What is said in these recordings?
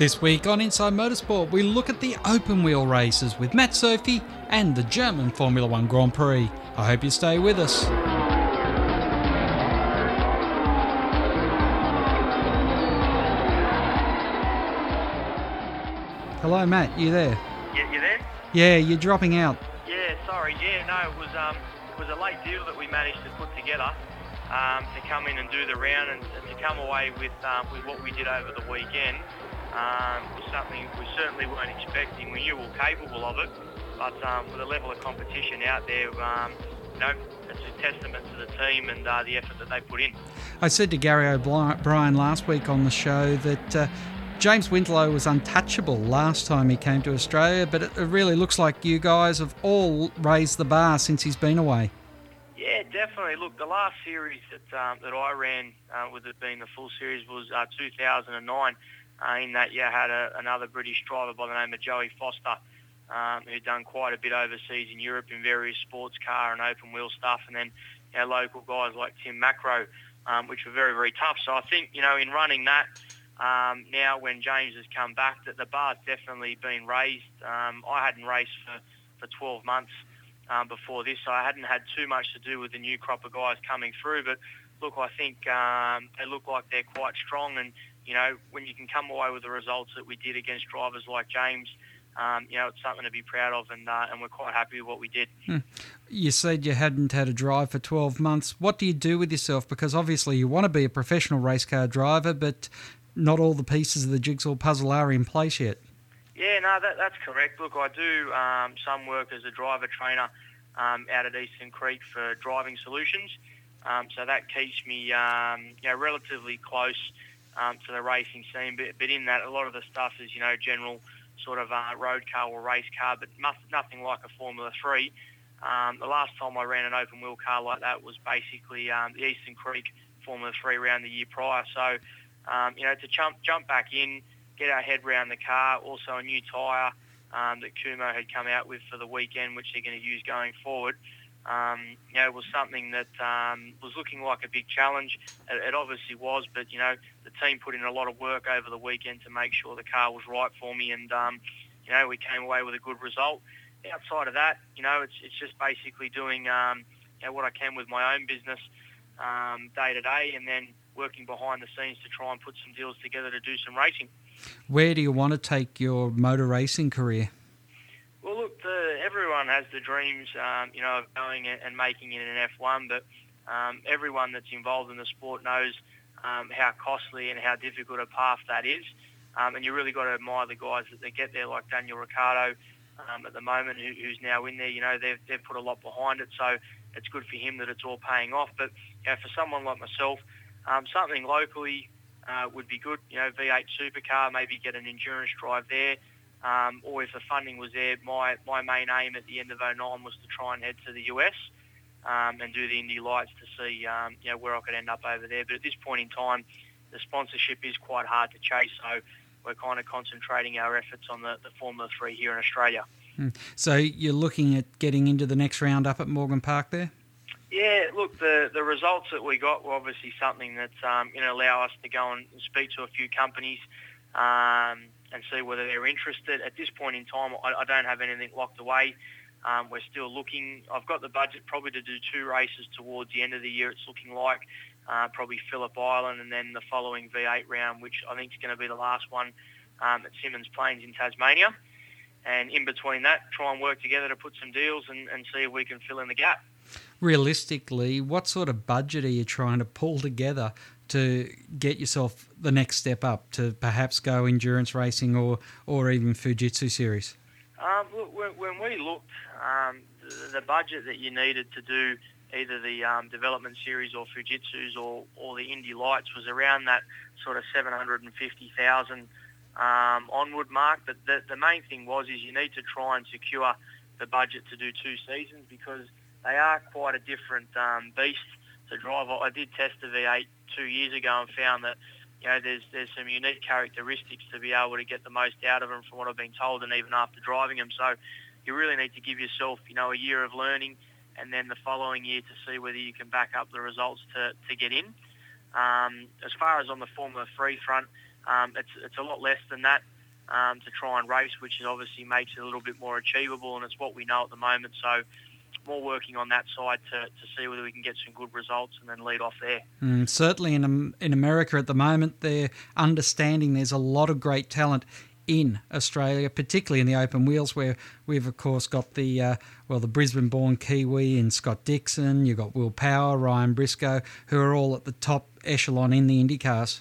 This week on Inside Motorsport, we look at the open wheel races with Matt Sophie and the German Formula One Grand Prix. I hope you stay with us. Hello, Matt. You there? Yeah, you there? Yeah, you're dropping out. Yeah, sorry. Yeah, no, it was um, it was a late deal that we managed to put together um, to come in and do the round and, and to come away with um, with what we did over the weekend. Um, was something we certainly weren't expecting. We knew we were capable of it, but um, with the level of competition out there, um, you know, it's a testament to the team and uh, the effort that they put in. I said to Gary O'Brien last week on the show that uh, James Winslow was untouchable last time he came to Australia, but it really looks like you guys have all raised the bar since he's been away. Yeah, definitely. Look, the last series that um, that I ran, uh, with it being the full series, was uh, 2009. Uh, in that year, had a, another British driver by the name of Joey Foster, um, who'd done quite a bit overseas in Europe in various sports car and open wheel stuff, and then our local guys like Tim Macrow, um, which were very, very tough. So I think, you know, in running that, um, now when James has come back, that the bar's definitely been raised. Um, I hadn't raced for, for 12 months um, before this, so I hadn't had too much to do with the new crop of guys coming through. But look, I think um, they look like they're quite strong, and you know, when you can come away with the results that we did against drivers like James, um, you know, it's something to be proud of, and uh, and we're quite happy with what we did. Hmm. You said you hadn't had a drive for 12 months. What do you do with yourself? Because obviously you want to be a professional race car driver, but not all the pieces of the jigsaw puzzle are in place yet. Yeah, no, that, that's correct. Look, I do um, some work as a driver trainer um, out at Eastern Creek for Driving Solutions. Um, so that keeps me, um, you know, relatively close um, to the racing scene. But, but in that, a lot of the stuff is, you know, general sort of uh, road car or race car, but nothing like a Formula 3. Um, the last time I ran an open wheel car like that was basically um, the Eastern Creek Formula 3 round the year prior. So, um, you know, to jump jump back in, get our head around the car, also a new tyre um, that Kumho had come out with for the weekend, which they're going to use going forward um, you know, it was something that um, was looking like a big challenge. It, it, obviously was, but you know, the team put in a lot of work over the weekend to make sure the car was right for me, and um, you know, we came away with a good result. Outside of that, you know, it's it's just basically doing um, you know what I can with my own business um, day to day, and then working behind the scenes to try and put some deals together to do some racing. Where do you want to take your motor racing career? Well, look, the, everyone has the dreams, um, you know, of going and making it in F1, but um, everyone that's involved in the sport knows um, how costly and how difficult a path that is. Um, and you really got to admire the guys that they get there, like Daniel Ricciardo um, at the moment, who, who's now in there. You know, they've, they've put a lot behind it, so it's good for him that it's all paying off. But you know, for someone like myself, um, something locally uh, would be good. You know, V8 supercar, maybe get an endurance drive there. Um, or if the funding was there, my, my main aim at the end of 09 was to try and head to the US um, and do the Indy Lights to see um, you know where I could end up over there. But at this point in time, the sponsorship is quite hard to chase, so we're kind of concentrating our efforts on the, the Formula 3 here in Australia. Hmm. So you're looking at getting into the next round up at Morgan Park there? Yeah, look, the, the results that we got were obviously something that um, you know allow us to go and speak to a few companies. Um, and see whether they're interested. At this point in time, I, I don't have anything locked away. Um, we're still looking. I've got the budget probably to do two races towards the end of the year. It's looking like uh, probably Phillip Island and then the following V8 round, which I think is going to be the last one um, at Symmons Plains in Tasmania. And in between that, try and work together to put some deals and, and see if we can fill in the gap. Realistically, what sort of budget are you trying to pull together to get yourself the next step up to perhaps go endurance racing or, or even Fujitsu series? Um, when, when, we looked, um, the, the, budget that you needed to do either the um, development series or Fujitsu's or, or the Indy Lights was around that sort of 750,000 um, onward mark. But the, the main thing was is you need to try and secure the budget to do two seasons because they are quite a different um, beast drive. I did test the V8 two years ago and found that you know there's there's some unique characteristics to be able to get the most out of them from what I've been told, and even after driving them. So you really need to give yourself you know a year of learning, and then the following year to see whether you can back up the results to to get in. Um, as far as on the Formula 3 front, Um, it's it's a lot less than that um, to try and race, which obviously makes it a little bit more achievable, and it's what we know at the moment. So more working on that side to, to see whether we can get some good results and then lead off there. Mm, certainly in in America at the moment, they're understanding there's a lot of great talent in Australia, particularly in the open wheels, where we've of course got the uh, well the Brisbane-born Kiwi and Scott Dixon. You've got Will Power, Ryan Briscoe, who are all at the top echelon in the IndyCars.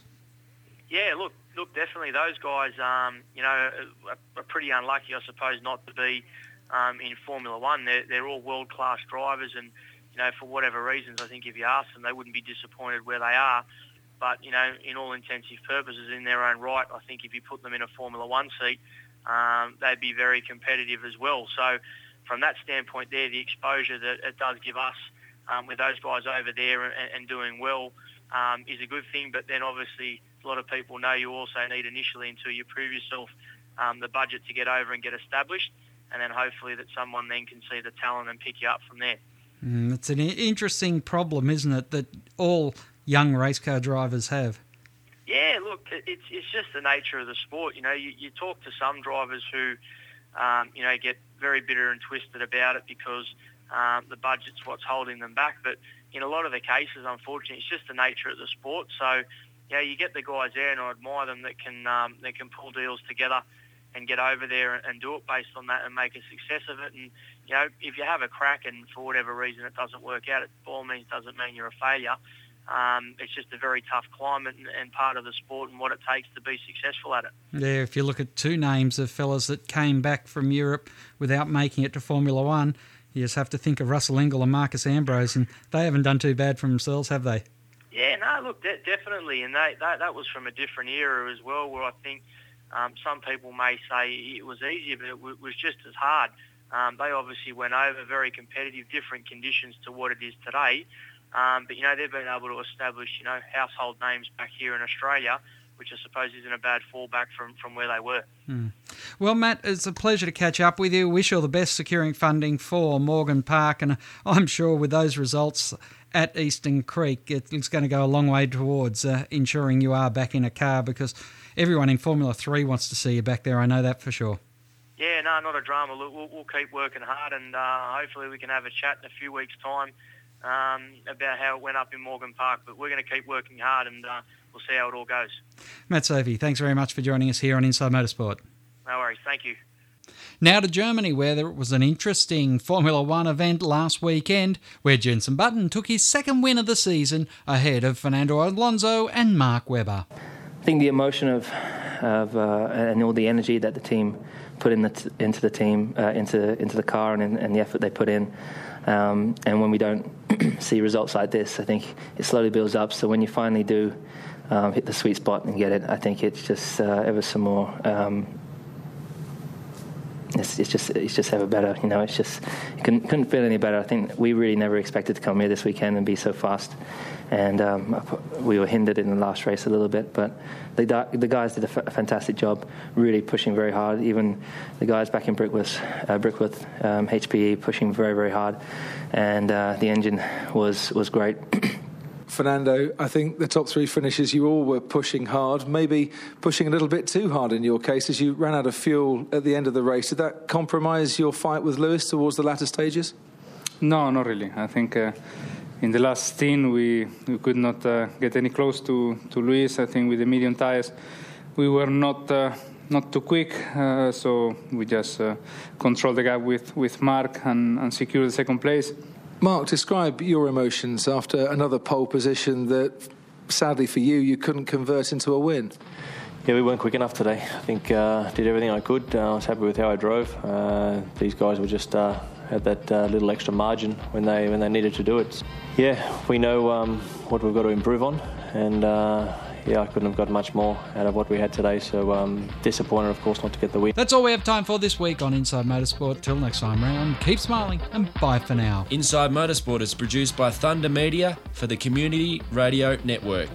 Yeah, look, look, definitely those guys, um, you know, are, are, pretty unlucky, I suppose, not to be um, in Formula One. They're, they're all world-class drivers, and you know, for whatever reasons, I think if you ask them, they wouldn't be disappointed where they are. But you know, in all intensive purposes, in their own right, I think if you put them in a Formula One seat, um, they'd be very competitive as well. So, from that standpoint, there, the exposure that it does give us um, with those guys over there and, and doing well um, is a good thing. But then, obviously, a lot of people know you also need initially until you prove yourself um, the budget to get over and get established, and then hopefully that someone then can see the talent and pick you up from there. Mm, it's an interesting problem, isn't it? That all young race car drivers have? Yeah, look, it's it's just the nature of the sport. You know, you, you talk to some drivers who, um, you know, get very bitter and twisted about it because um, the budget's what's holding them back. But in a lot of the cases, unfortunately, it's just the nature of the sport. So, you know, you get the guys there, and I admire them that can um, that can pull deals together and get over there and do it based on that and make a success of it. And you know, if you have a crack and for whatever reason it doesn't work out, it by all means doesn't mean you're a failure. Um, it's just a very tough climate and, and, part of the sport and what it takes to be successful at it. Yeah, if you look at two names of fellas that came back from Europe without making it to Formula One, you just have to think of Russell Ingall and Marcos Ambrose, and they haven't done too bad for themselves, have they? Yeah, no, look, de- definitely, and they, that, that was from a different era as well, where I think um, some people may say it was easier, but it w- was just as hard. Um, they obviously went over very competitive, different conditions to what it is today. Um, but, you know, they've been able to establish, you know, household names back here in Australia, which I suppose isn't a bad fallback from, from where they were. Mm. Well, Matt, it's a pleasure to catch up with you. Wish you all the best securing funding for Morgan Park. And I'm sure with those results at Eastern Creek, it's going to go a long way towards uh, ensuring you are back in a car because everyone in Formula 3 wants to see you back there. I know that for sure. Yeah, no, not a drama. We'll, we'll keep working hard and uh, hopefully we can have a chat in a few weeks' time um, about how it went up in Morgan Park. But we're going to keep working hard and uh, we'll see how it all goes. Matt Sophie, thanks very much for joining us here on Inside Motorsport. No worries. Thank you. Now to Germany, where there was an interesting Formula One event last weekend, where Jenson Button took his second win of the season ahead of Fernando Alonso and Mark Webber. I think the emotion of, of uh, and all the energy that the team put in the t- into the team, uh, into into the car, and, and the effort they put in. Um, and when we don't see results like this, I think it slowly builds up. So when you finally do um, hit the sweet spot and get it, I think it's just uh, ever some more. Um, it's, it's, just it's just ever better, you know. It's just it couldn't, couldn't feel any better. I think we really never expected to come here this weekend and be so fast, and um, we were hindered in the last race a little bit. But the the guys did a, f- a fantastic job, really pushing very hard. Even the guys back in Brixworth, uh, Brixworth um, HPE, pushing very very hard, and uh, the engine was was great. Fernando, I think the top three finishes you all were pushing hard, maybe pushing a little bit too hard in your case as you ran out of fuel at the end of the race. Did that compromise your fight with Lewis towards the latter stages? No, not really. I think uh, in the last stint we, we could not uh, get any close to, to Lewis. I think with the medium tires we were not. Uh, not too quick, uh, so we just uh, controlled the gap with, with Mark and, and secured the second place. Mark, describe your emotions after another pole position that, sadly for you, you couldn't convert into a win. Yeah, we weren't quick enough today. I think uh, did everything I could. Uh, I was happy with how I drove. Uh, these guys were just uh, had that uh, little extra margin when they when they needed to do it. Yeah, we know um, what we've got to improve on, and uh, yeah, I couldn't have got much more out of what we had today. So um, disappointed, of course, not to get the win. That's all we have time for this week on Inside Motorsport. Till next time round, keep smiling and bye for now. Inside Motorsport is produced by Thunder Media for the Community Radio Network.